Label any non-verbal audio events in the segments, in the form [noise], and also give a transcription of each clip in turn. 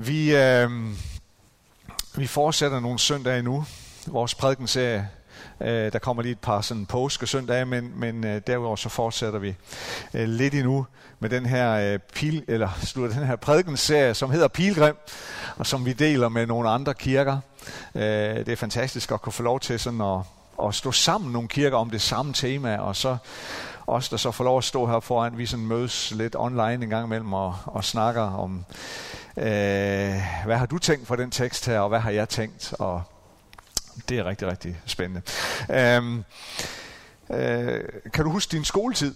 Vi, øh, vi fortsætter nogle søndage nu. Vores prædikenserie, øh, der kommer lige et par sådan påskesøndage, men, men øh, derudover så fortsætter vi øh, lidt endnu med den her øh, pil, eller slutter den her prædikenserie, som hedder Pilgrim, og som vi deler med nogle andre kirker. Øh, det er fantastisk at kunne få lov til sådan at, at stå sammen nogle kirker om det samme tema, og så os, der så får lov at stå her foran, vi sådan mødes lidt online en gang imellem og, og snakker om, øh, hvad har du tænkt for den tekst her, og hvad har jeg tænkt, og det er rigtig, rigtig spændende. Øh, øh, kan du huske din skoletid?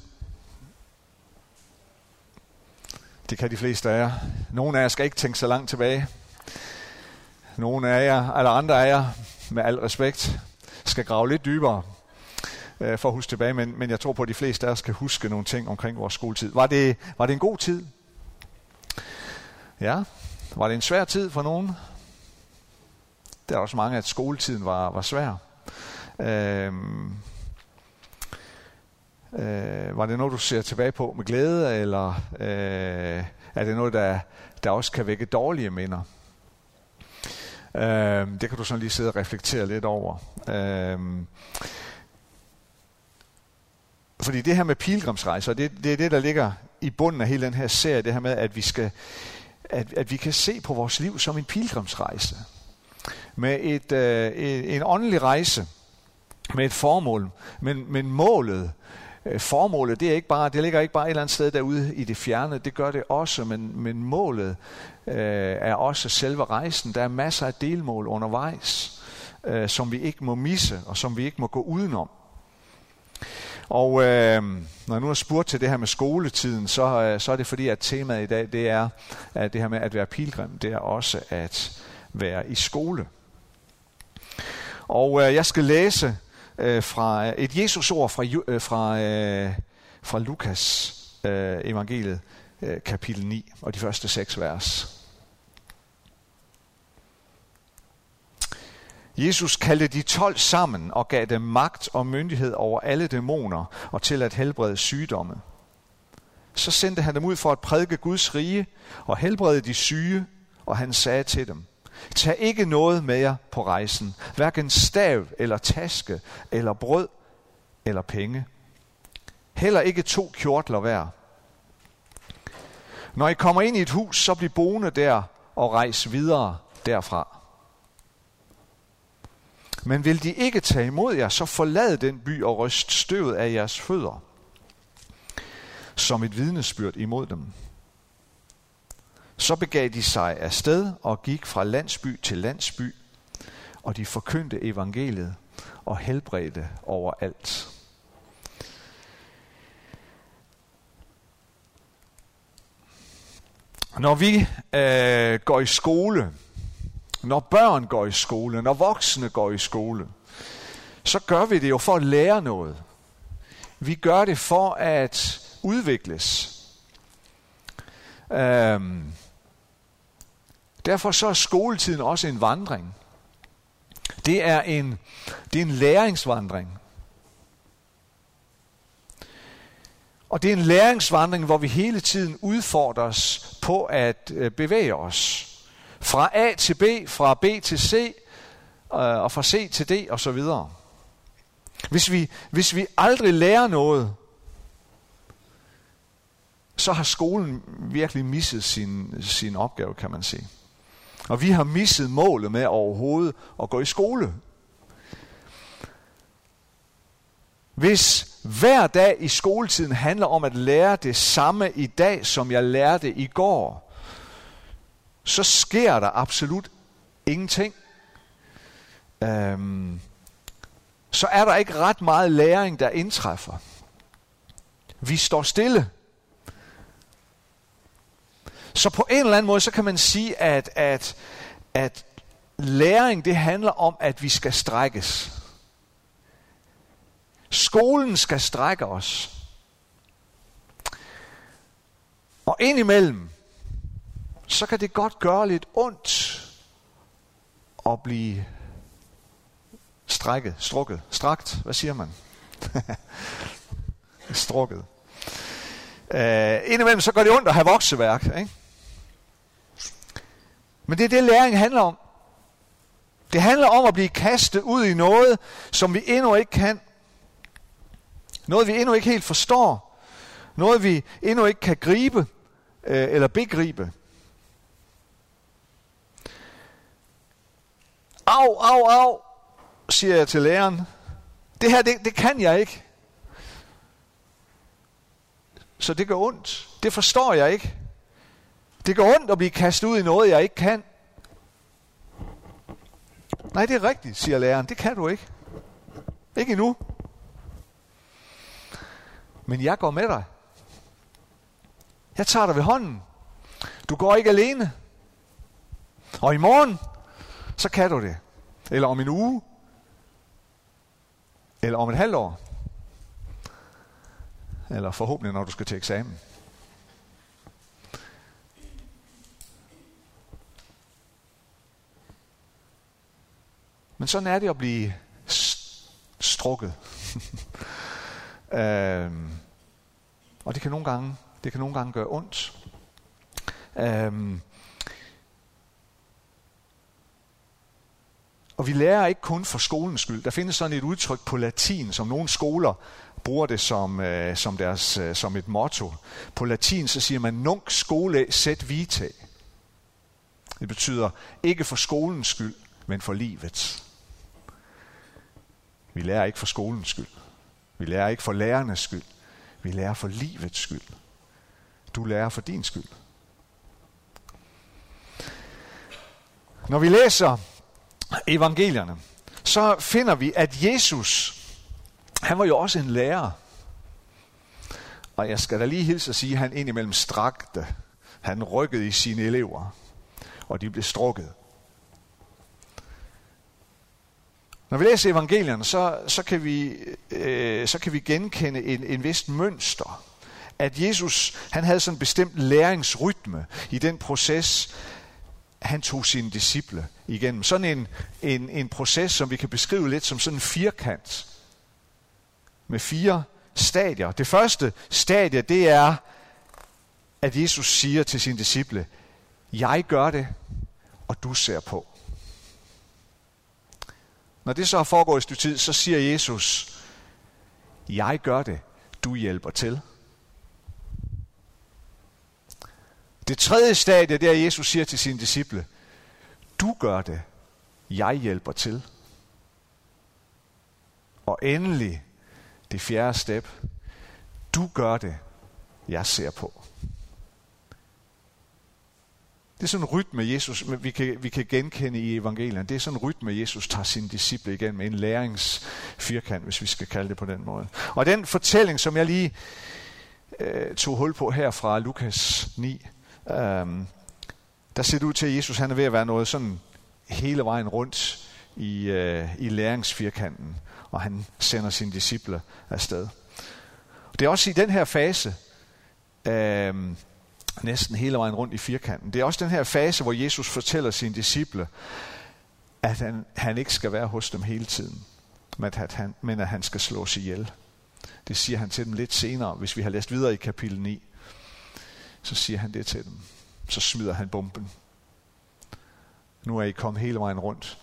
Det kan de fleste af jer. Nogle af jer skal ikke tænke så langt tilbage. Nogle af jer, eller andre af jer, med al respekt, skal grave lidt dybere øh, for at huske tilbage, men, men jeg tror på, at de fleste af os kan huske nogle ting omkring vores skoletid. Var det, var det en god tid? Ja. Var det en svær tid for nogen? Der er også mange, at skoletiden var, var svær. Øhm, øh, var det noget, du ser tilbage på med glæde, eller øh, er det noget, der, der også kan vække dårlige minder? Øhm, det kan du sådan lige sidde og reflektere lidt over. Øhm, fordi det her med pilgrimsrejser, det, det er det, der ligger i bunden af hele den her serie, det her med, at vi skal at, at vi kan se på vores liv som en pilgrimsrejse. Med et, øh, en åndelig rejse, med et formål, men, men målet, øh, formålet, det, er ikke bare, det ligger ikke bare et eller andet sted derude i det fjerne, det gør det også, men, men målet øh, er også selve rejsen. Der er masser af delmål undervejs, øh, som vi ikke må misse, og som vi ikke må gå udenom. Og øh, når jeg nu har spurgt til det her med skoletiden, så, øh, så er det fordi, at temaet i dag, det er, at det her med at være pilgrim, det er også at være i skole. Og øh, jeg skal læse øh, fra øh, et Jesusord fra, øh, fra, øh, fra Lukas øh, evangeliet, øh, kapitel 9, og de første seks vers. Jesus kaldte de tolv sammen og gav dem magt og myndighed over alle dæmoner og til at helbrede sygdomme. Så sendte han dem ud for at prædike Guds rige og helbrede de syge, og han sagde til dem, Tag ikke noget med jer på rejsen, hverken stav eller taske eller brød eller penge. Heller ikke to kjortler hver. Når I kommer ind i et hus, så bliv boende der og rejs videre derfra. Men vil de ikke tage imod jer, så forlad den by og ryst støvet af jeres fødder, som et vidnesbyrd imod dem. Så begav de sig afsted og gik fra landsby til landsby, og de forkyndte evangeliet og helbredte overalt. Når vi øh, går i skole, når børn går i skole, når voksne går i skole, så gør vi det jo for at lære noget. Vi gør det for at udvikles. Øhm, derfor så er skoletiden også en vandring. Det er en, det er en læringsvandring. Og det er en læringsvandring, hvor vi hele tiden udfordres på at øh, bevæge os. Fra A til B, fra B til C, øh, og fra C til D, og så videre. Hvis vi, hvis vi aldrig lærer noget, så har skolen virkelig misset sin, sin opgave, kan man sige. Og vi har misset målet med overhovedet at gå i skole. Hvis hver dag i skoletiden handler om at lære det samme i dag, som jeg lærte i går, så sker der absolut ingenting. Øhm, så er der ikke ret meget læring, der indtræffer. Vi står stille. Så på en eller anden måde, så kan man sige, at, at, at læring, det handler om, at vi skal strækkes. Skolen skal strække os. Og indimellem, så kan det godt gøre lidt ondt at blive strækket, strukket, strakt, hvad siger man? [laughs] strukket. Uh, indimellem så gør det ondt at have vokseværk. Ikke? Men det er det, læring handler om. Det handler om at blive kastet ud i noget, som vi endnu ikke kan. Noget, vi endnu ikke helt forstår. Noget, vi endnu ikke kan gribe øh, eller begribe. Au, au, au, siger jeg til læreren. Det her, det, det kan jeg ikke. Så det gør ondt. Det forstår jeg ikke. Det gør ondt at blive kastet ud i noget, jeg ikke kan. Nej, det er rigtigt, siger læreren. Det kan du ikke. Ikke endnu. Men jeg går med dig. Jeg tager dig ved hånden. Du går ikke alene. Og i morgen, så kan du det. Eller om en uge. Eller om et halvt år. Eller forhåbentlig, når du skal til eksamen. Men sådan er det at blive strukket. [laughs] øhm, og det kan nogle gange, det kan nogle gange gøre ondt. Øhm, og vi lærer ikke kun for skolens skyld. Der findes sådan et udtryk på latin, som nogle skoler bruger det som, øh, som, deres, øh, som et motto. På latin så siger man, nunc skole set vitae. Det betyder ikke for skolens skyld, men for livets. Vi lærer ikke for skolens skyld. Vi lærer ikke for lærernes skyld. Vi lærer for livets skyld. Du lærer for din skyld. Når vi læser evangelierne, så finder vi, at Jesus, han var jo også en lærer. Og jeg skal da lige hilse at sige, at han indimellem strakte. Han rykkede i sine elever, og de blev strukket. Når vi læser evangelierne, så, så, kan, vi, øh, så kan vi genkende en, en vist mønster. At Jesus han havde sådan en bestemt læringsrytme i den proces, han tog sine disciple igennem. Sådan en, en, en proces, som vi kan beskrive lidt som sådan en firkant med fire stadier. Det første stadie, det er, at Jesus siger til sine disciple, jeg gør det, og du ser på. Når det så har foregået et stykke tid, så siger Jesus, jeg gør det, du hjælper til. Det tredje stadie, det er, at Jesus siger til sine disciple, du gør det, jeg hjælper til. Og endelig, det fjerde step, du gør det, jeg ser på. Det er sådan en rytme, Jesus, vi kan, vi kan genkende i evangelierne. Det er sådan en rytme, Jesus tager sine disciple igen med en læringsfirkant, hvis vi skal kalde det på den måde. Og den fortælling, som jeg lige øh, tog hul på her fra Lukas 9, Øhm, der ser det ud til, at Jesus han er ved at være noget sådan hele vejen rundt i, øh, i læringsfirkanten, og han sender sine disciple afsted. Det er også i den her fase, øh, næsten hele vejen rundt i firkanten. Det er også den her fase, hvor Jesus fortæller sine disciple, at han, han ikke skal være hos dem hele tiden, men at, han, men at han skal slås ihjel. Det siger han til dem lidt senere, hvis vi har læst videre i kapitel 9. Så siger han det til dem. Så smider han bomben. Nu er I kommet hele vejen rundt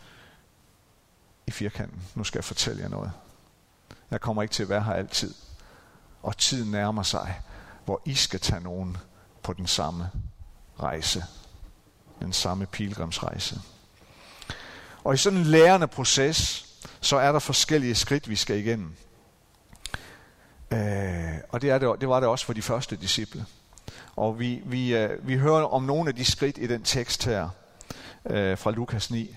i firkanten. Nu skal jeg fortælle jer noget. Jeg kommer ikke til at være her altid. Og tiden nærmer sig, hvor I skal tage nogen på den samme rejse. Den samme pilgrimsrejse. Og i sådan en lærende proces, så er der forskellige skridt, vi skal igennem. Øh, og det, er det, det var det også for de første disciple. Og vi, vi, øh, vi hører om nogle af de skridt i den tekst her øh, fra Lukas 9.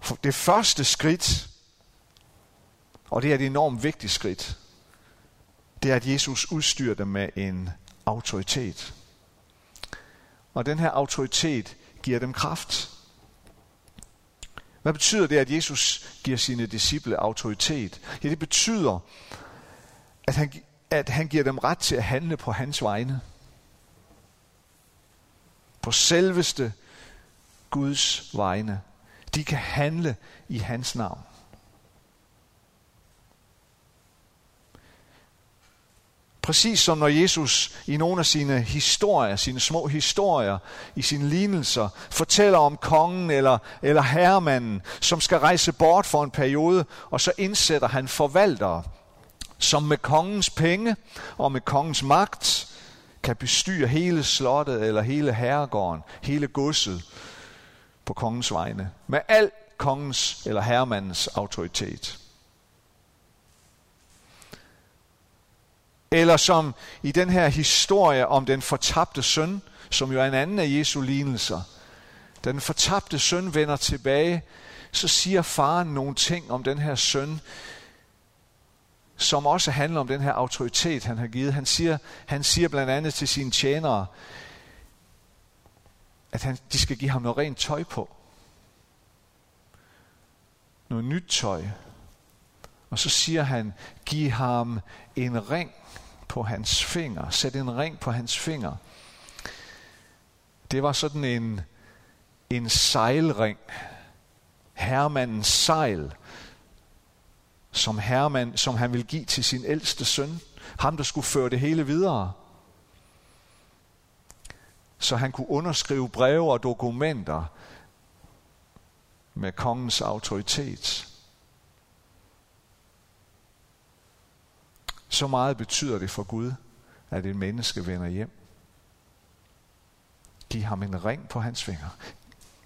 For det første skridt, og det er et enormt vigtigt skridt, det er, at Jesus udstyrer dem med en autoritet. Og den her autoritet giver dem kraft. Hvad betyder det, at Jesus giver sine disciple autoritet? Ja, det betyder, at han, at han giver dem ret til at handle på hans vegne. På selveste Guds vegne. De kan handle i hans navn. Præcis som når Jesus i nogle af sine historier, sine små historier, i sine lignelser, fortæller om kongen eller, eller herremanden, som skal rejse bort for en periode, og så indsætter han forvaltere, som med kongens penge og med kongens magt kan bestyre hele slottet eller hele herregården, hele godset på kongens vegne. Med al kongens eller herremandens autoritet. Eller som i den her historie om den fortabte søn, som jo er en anden af Jesu lignelser. Da den fortabte søn vender tilbage, så siger faren nogle ting om den her søn, som også handler om den her autoritet, han har givet. Han siger, han siger blandt andet til sine tjenere, at han, de skal give ham noget rent tøj på. Noget nyt tøj. Og så siger han, giv ham en ring på hans finger. Sæt en ring på hans finger. Det var sådan en, en sejlring. Hermandens sejl, som herremand, som han vil give til sin ældste søn. Ham, der skulle føre det hele videre. Så han kunne underskrive breve og dokumenter med kongens autoritet. Så meget betyder det for Gud, at et menneske vender hjem. Giv ham en ring på hans finger.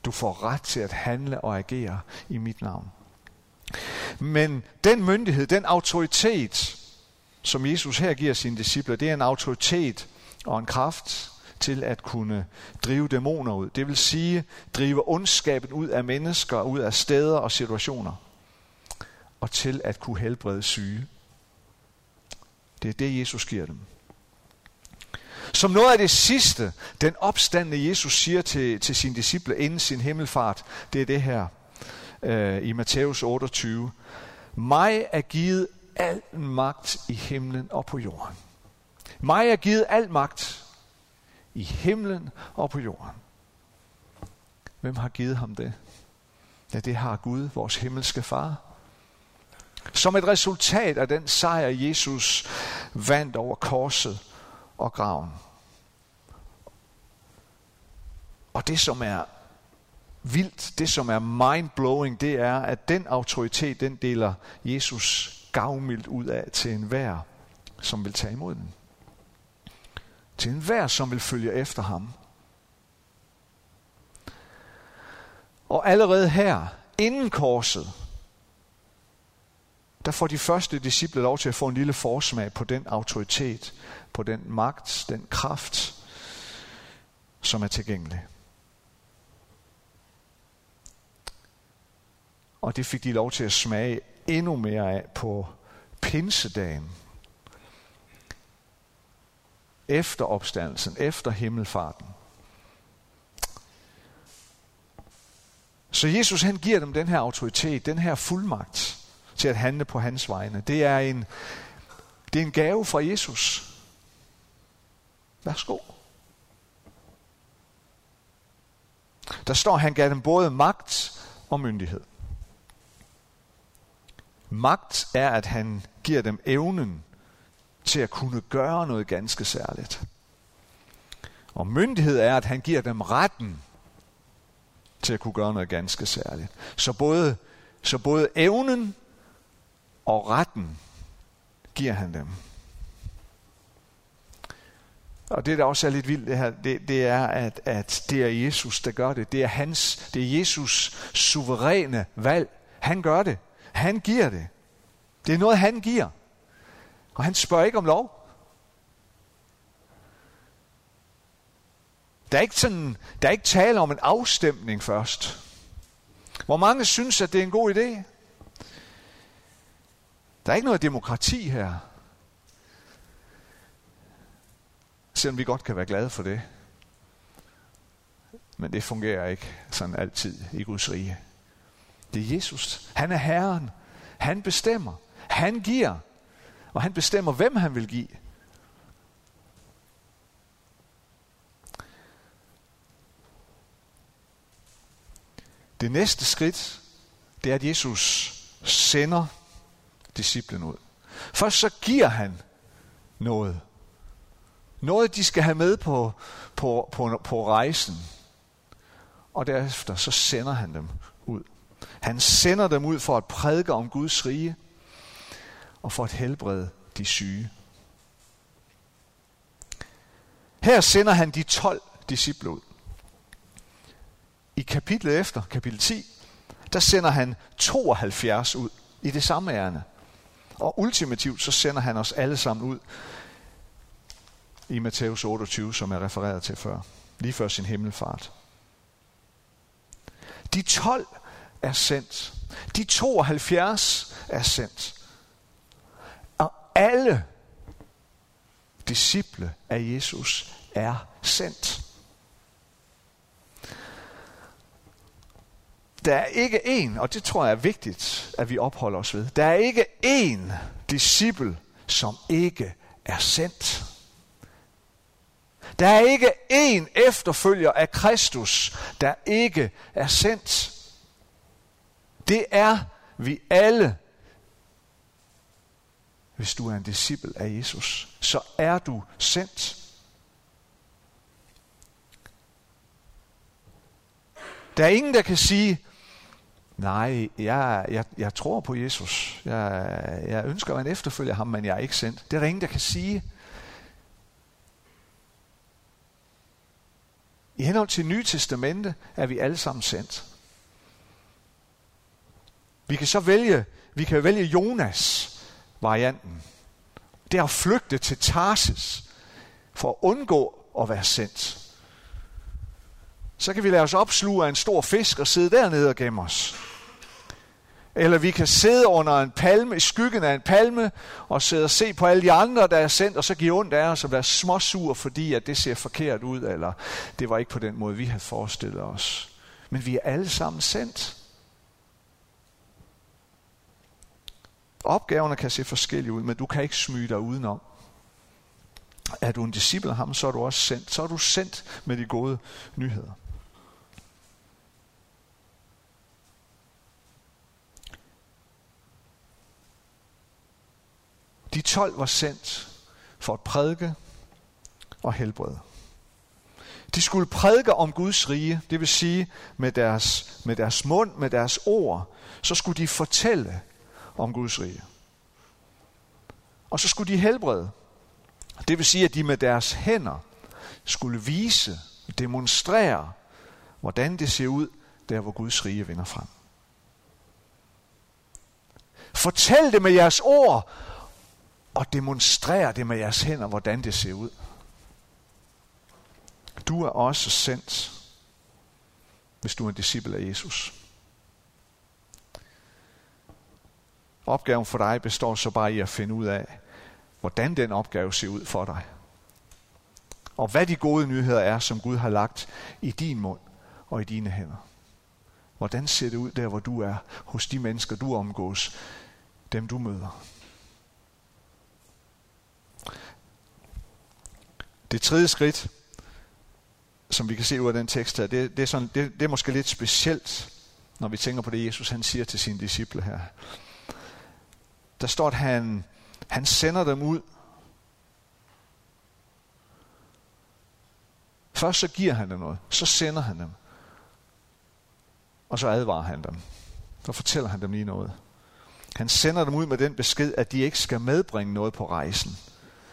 Du får ret til at handle og agere i mit navn. Men den myndighed, den autoritet, som Jesus her giver sine disciple, det er en autoritet og en kraft til at kunne drive dæmoner ud. Det vil sige, drive ondskaben ud af mennesker, ud af steder og situationer. Og til at kunne helbrede syge. Det er det, Jesus giver dem. Som noget af det sidste, den opstandende Jesus siger til, til sine disciple inden sin himmelfart, det er det her øh, i Matthæus 28. Mig er givet al magt i himlen og på jorden. Mig er givet al magt i himlen og på jorden. Hvem har givet ham det? Ja, det har Gud, vores himmelske far. Som et resultat af den sejr, Jesus vandt over korset og graven. Og det, som er vildt, det som er mind-blowing, det er, at den autoritet, den deler Jesus gavmildt ud af til enhver, som vil tage imod den. Til enhver, som vil følge efter ham. Og allerede her, inden korset, der får de første disciple lov til at få en lille forsmag på den autoritet, på den magt, den kraft, som er tilgængelig. Og det fik de lov til at smage endnu mere af på pinsedagen. Efter opstandelsen, efter himmelfarten. Så Jesus han giver dem den her autoritet, den her fuldmagt til at handle på hans vegne. Det er en, det er en gave fra Jesus. Værsgo. Der står, at han gav dem både magt og myndighed. Magt er, at han giver dem evnen til at kunne gøre noget ganske særligt. Og myndighed er, at han giver dem retten til at kunne gøre noget ganske særligt. Så både, så både evnen og retten giver han dem. Og det, der også er lidt vildt, det her, det, det er, at, at det er Jesus, der gør det. Det er, hans, det er Jesus suveræne valg. Han gør det. Han giver det. Det er noget, han giver. Og han spørger ikke om lov. Der er ikke, sådan, der er ikke tale om en afstemning først. Hvor mange synes, at det er en god idé? Der er ikke noget demokrati her. Selvom vi godt kan være glade for det. Men det fungerer ikke sådan altid i Guds rige. Det er Jesus. Han er Herren. Han bestemmer. Han giver. Og han bestemmer, hvem han vil give. Det næste skridt, det er, at Jesus sender disciplen ud. Først så giver han noget Noget, de skal have med på, på, på, på rejsen. Og derefter så sender han dem. Han sender dem ud for at prædike om Guds rige og for at helbrede de syge. Her sender han de 12 disciple ud. I kapitlet efter, kapitel 10, der sender han 72 ud i det samme ærne. Og ultimativt så sender han os alle sammen ud i Matthæus 28, som er refereret til før, lige før sin himmelfart. De 12 er sendt. De 72 er sendt. Og alle disciple af Jesus er sendt. Der er ikke en, og det tror jeg er vigtigt, at vi opholder os ved. Der er ikke en disciple, som ikke er sendt. Der er ikke en efterfølger af Kristus, der ikke er sendt. Det er vi alle. Hvis du er en disciple af Jesus, så er du sendt. Der er ingen, der kan sige, nej, jeg, jeg, jeg tror på Jesus. Jeg, jeg ønsker at efterfølge ham, men jeg er ikke sendt. Det er der ingen, der kan sige. I henhold til Nye Testamente er vi alle sammen sendt. Vi kan så vælge, vi kan vælge Jonas varianten. Det er at flygte til Tarsis for at undgå at være sendt. Så kan vi lade os opsluge af en stor fisk og sidde dernede og gemme os. Eller vi kan sidde under en palme, i skyggen af en palme, og sidde og se på alle de andre, der er sendt, og så give ondt af os og være småsur, fordi at det ser forkert ud, eller det var ikke på den måde, vi havde forestillet os. Men vi er alle sammen sendt. Opgaverne kan se forskellige ud, men du kan ikke smyge dig udenom. Er du en disciple af ham, så er du også sendt. Så er du sendt med de gode nyheder. De 12 var sendt for at prædike og helbrede. De skulle prædike om Guds rige, det vil sige med deres, med deres mund, med deres ord, så skulle de fortælle om Guds rige. Og så skulle de helbrede. Det vil sige, at de med deres hænder skulle vise, demonstrere, hvordan det ser ud, der hvor Guds rige vinder frem. Fortæl det med jeres ord, og demonstrer det med jeres hænder, hvordan det ser ud. Du er også sendt, hvis du er en disciple af Jesus. Opgaven for dig består så bare i at finde ud af, hvordan den opgave ser ud for dig. Og hvad de gode nyheder er, som Gud har lagt i din mund og i dine hænder. Hvordan ser det ud der, hvor du er, hos de mennesker, du omgås, dem du møder. Det tredje skridt, som vi kan se ud af den tekst her, det, det, er, sådan, det, det er måske lidt specielt, når vi tænker på det, Jesus han siger til sine disciple her. Der står, at han, han sender dem ud. Først så giver han dem noget, så sender han dem. Og så advarer han dem. Så fortæller han dem lige noget. Han sender dem ud med den besked, at de ikke skal medbringe noget på rejsen.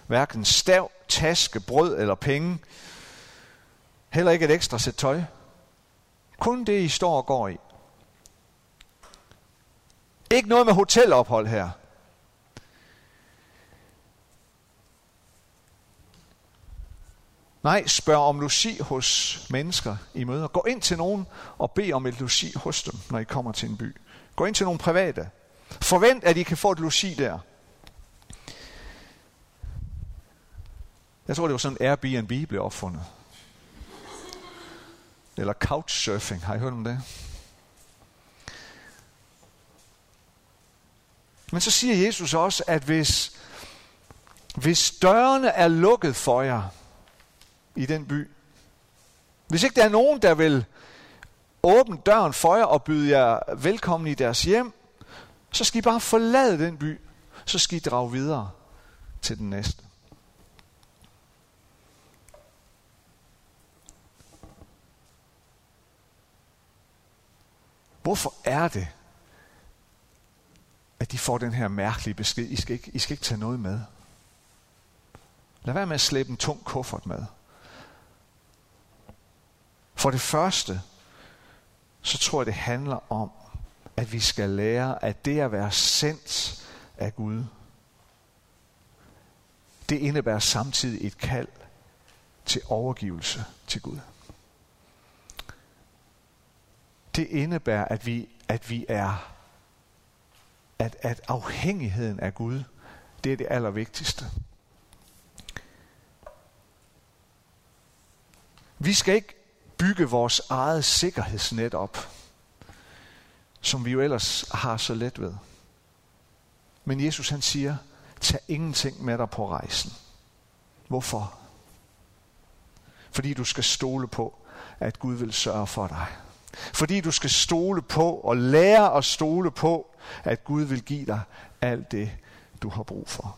Hverken stav, taske, brød eller penge. Heller ikke et ekstra sæt tøj. Kun det, I står og går i. Ikke noget med hotelophold her. Nej, spørg om logi hos mennesker i møder. Gå ind til nogen og bed om et logi hos dem, når I kommer til en by. Gå ind til nogle private. Forvent, at I kan få et logi der. Jeg tror, det var sådan, Airbnb blev opfundet. Eller couchsurfing. Har I hørt om det? Men så siger Jesus også, at hvis, hvis dørene er lukket for jer i den by. Hvis ikke der er nogen, der vil åbne døren for jer og byde jer velkommen i deres hjem, så skal I bare forlade den by. Så skal I drage videre til den næste. Hvorfor er det, at de får den her mærkelige besked? I skal ikke, I skal ikke tage noget med. Lad være med at slæbe en tung kuffert med. For det første, så tror jeg, det handler om, at vi skal lære, at det at være sendt af Gud, det indebærer samtidig et kald til overgivelse til Gud. Det indebærer, at vi, at vi er, at, at afhængigheden af Gud, det er det allervigtigste. Vi skal ikke bygge vores eget sikkerhedsnet op, som vi jo ellers har så let ved. Men Jesus han siger, tag ingenting med dig på rejsen. Hvorfor? Fordi du skal stole på, at Gud vil sørge for dig. Fordi du skal stole på og lære at stole på, at Gud vil give dig alt det, du har brug for.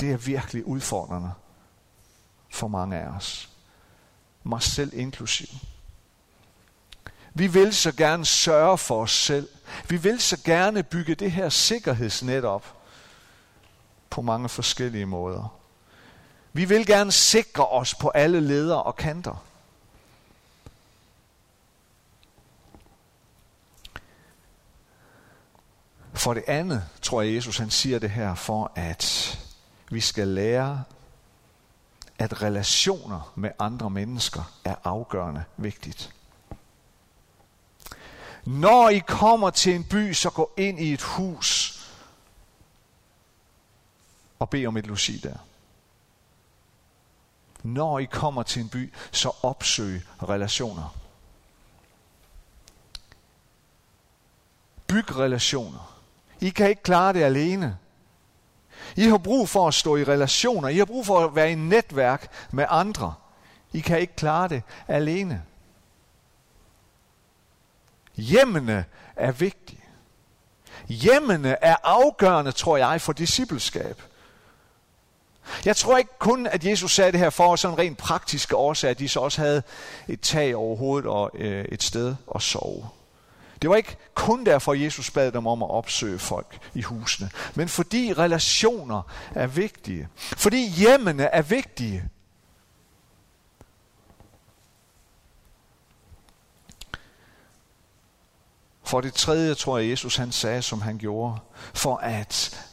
Det er virkelig udfordrende for mange af os. Mig selv inklusiv. Vi vil så gerne sørge for os selv. Vi vil så gerne bygge det her sikkerhedsnet op på mange forskellige måder. Vi vil gerne sikre os på alle ledere og kanter. For det andet tror jeg, Jesus han siger det her for, at vi skal lære, at relationer med andre mennesker er afgørende vigtigt. Når I kommer til en by, så gå ind i et hus og bed om et logi der. Når I kommer til en by, så opsøg relationer. Byg relationer. I kan ikke klare det alene. I har brug for at stå i relationer. I har brug for at være i netværk med andre. I kan ikke klare det alene. Hjemmene er vigtige. Hjemmene er afgørende, tror jeg, for discipleskab. Jeg tror ikke kun, at Jesus sagde det her for sådan rent praktiske årsager, at de så også havde et tag over hovedet og øh, et sted at sove. Det var ikke kun derfor, Jesus bad dem om at opsøge folk i husene, men fordi relationer er vigtige. Fordi hjemmene er vigtige. For det tredje tror jeg, Jesus han sagde, som han gjorde, for at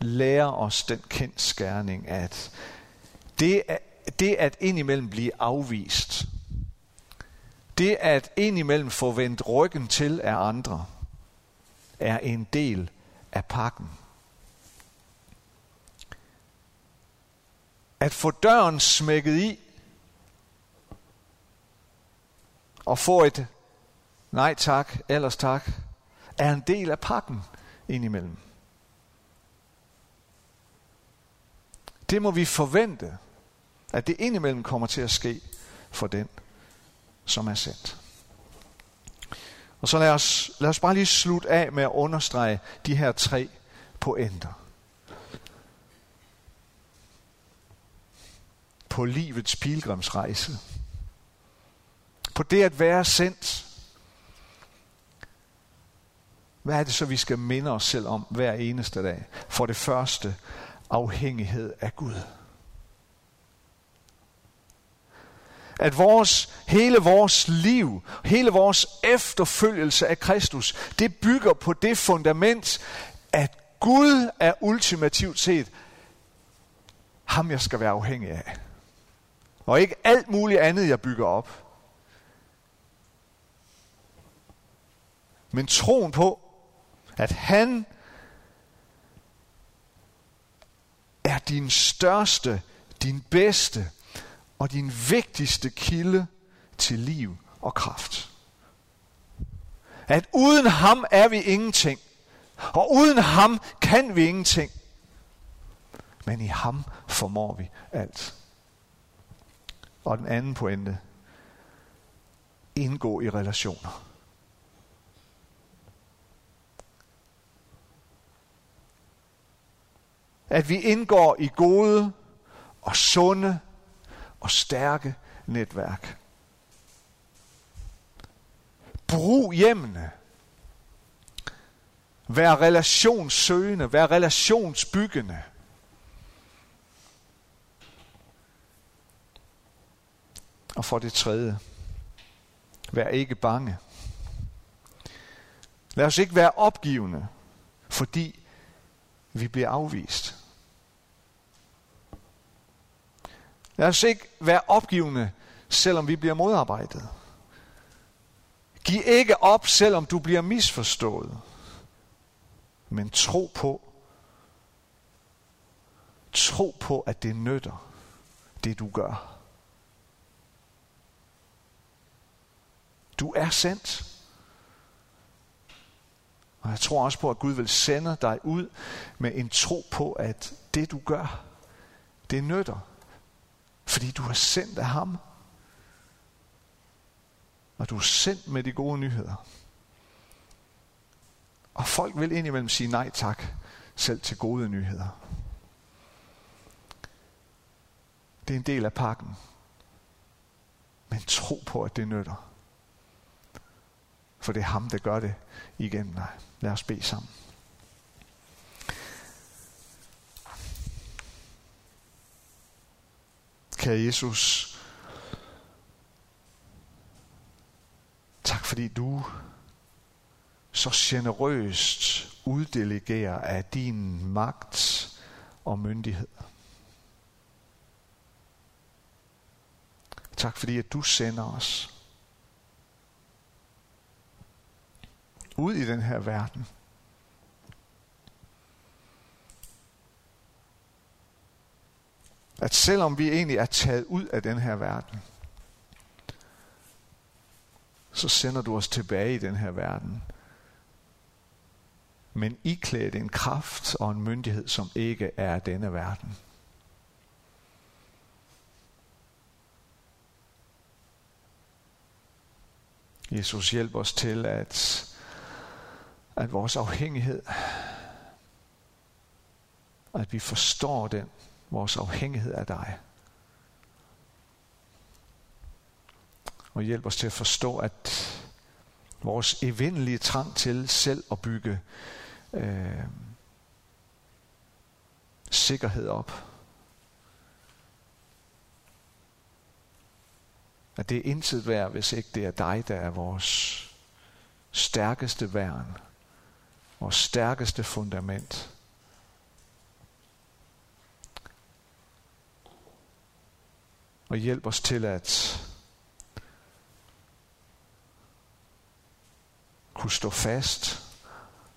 lære os den kendskærning, at det, det at indimellem blive afvist, det at indimellem få vendt ryggen til af andre, er en del af pakken. At få døren smækket i, og få et nej tak, ellers tak, er en del af pakken indimellem. Det må vi forvente, at det indimellem kommer til at ske for den, som er sendt. Og så lad os, lad os bare lige slutte af med at understrege de her tre pointer. På livets pilgrimsrejse. På det at være sendt. Hvad er det så, vi skal minde os selv om hver eneste dag? For det første, afhængighed af Gud. At vores, hele vores liv, hele vores efterfølgelse af Kristus, det bygger på det fundament, at Gud er ultimativt set ham, jeg skal være afhængig af. Og ikke alt muligt andet, jeg bygger op. Men troen på, at han er din største, din bedste og din vigtigste kilde til liv og kraft. At uden ham er vi ingenting. Og uden ham kan vi ingenting. Men i ham formår vi alt. Og den anden pointe. Indgå i relationer. At vi indgår i gode og sunde og stærke netværk. Brug hjemmene. Vær relationssøgende, vær relationsbyggende. Og for det tredje, vær ikke bange. Lad os ikke være opgivende, fordi vi bliver afvist. Lad os ikke være opgivende, selvom vi bliver modarbejdet. Giv ikke op, selvom du bliver misforstået. Men tro på, tro på, at det nytter, det du gør. Du er sendt. Og jeg tror også på, at Gud vil sende dig ud med en tro på, at det du gør, det nytter. Fordi du er sendt af ham. Og du er sendt med de gode nyheder. Og folk vil indimellem sige nej tak, selv til gode nyheder. Det er en del af pakken. Men tro på, at det nytter. For det er ham, der gør det igennem dig. Lad os bede sammen. Kære Jesus, tak fordi du så generøst uddelegerer af din magt og myndighed. Tak fordi at du sender os ud i den her verden. At selvom vi egentlig er taget ud af den her verden, så sender du os tilbage i den her verden. Men iklædt en kraft og en myndighed, som ikke er denne verden. Jesus hjælp os til, at at vores afhængighed, at vi forstår den, vores afhængighed af dig. Og hjælp os til at forstå, at vores evindelige trang til selv at bygge øh, sikkerhed op, at det er intet værd, hvis ikke det er dig, der er vores stærkeste værn vores stærkeste fundament. Og hjælp os til at kunne stå fast,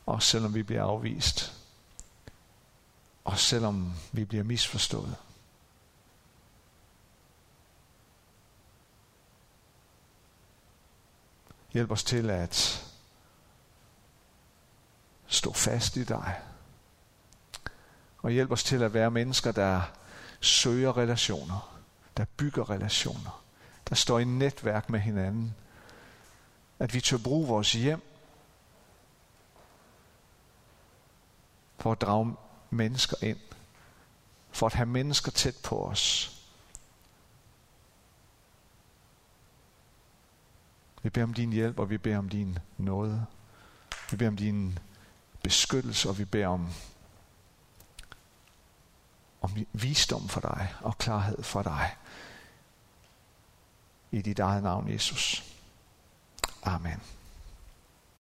også selvom vi bliver afvist, og selvom vi bliver misforstået. Hjælp os til at stå fast i dig. Og hjælp os til at være mennesker, der søger relationer, der bygger relationer, der står i netværk med hinanden. At vi tør bruge vores hjem for at drage mennesker ind, for at have mennesker tæt på os. Vi beder om din hjælp, og vi beder om din nåde. Vi beder om din beskyttelse, og vi beder om, og visdom for dig og klarhed for dig. I dit eget navn, Jesus. Amen.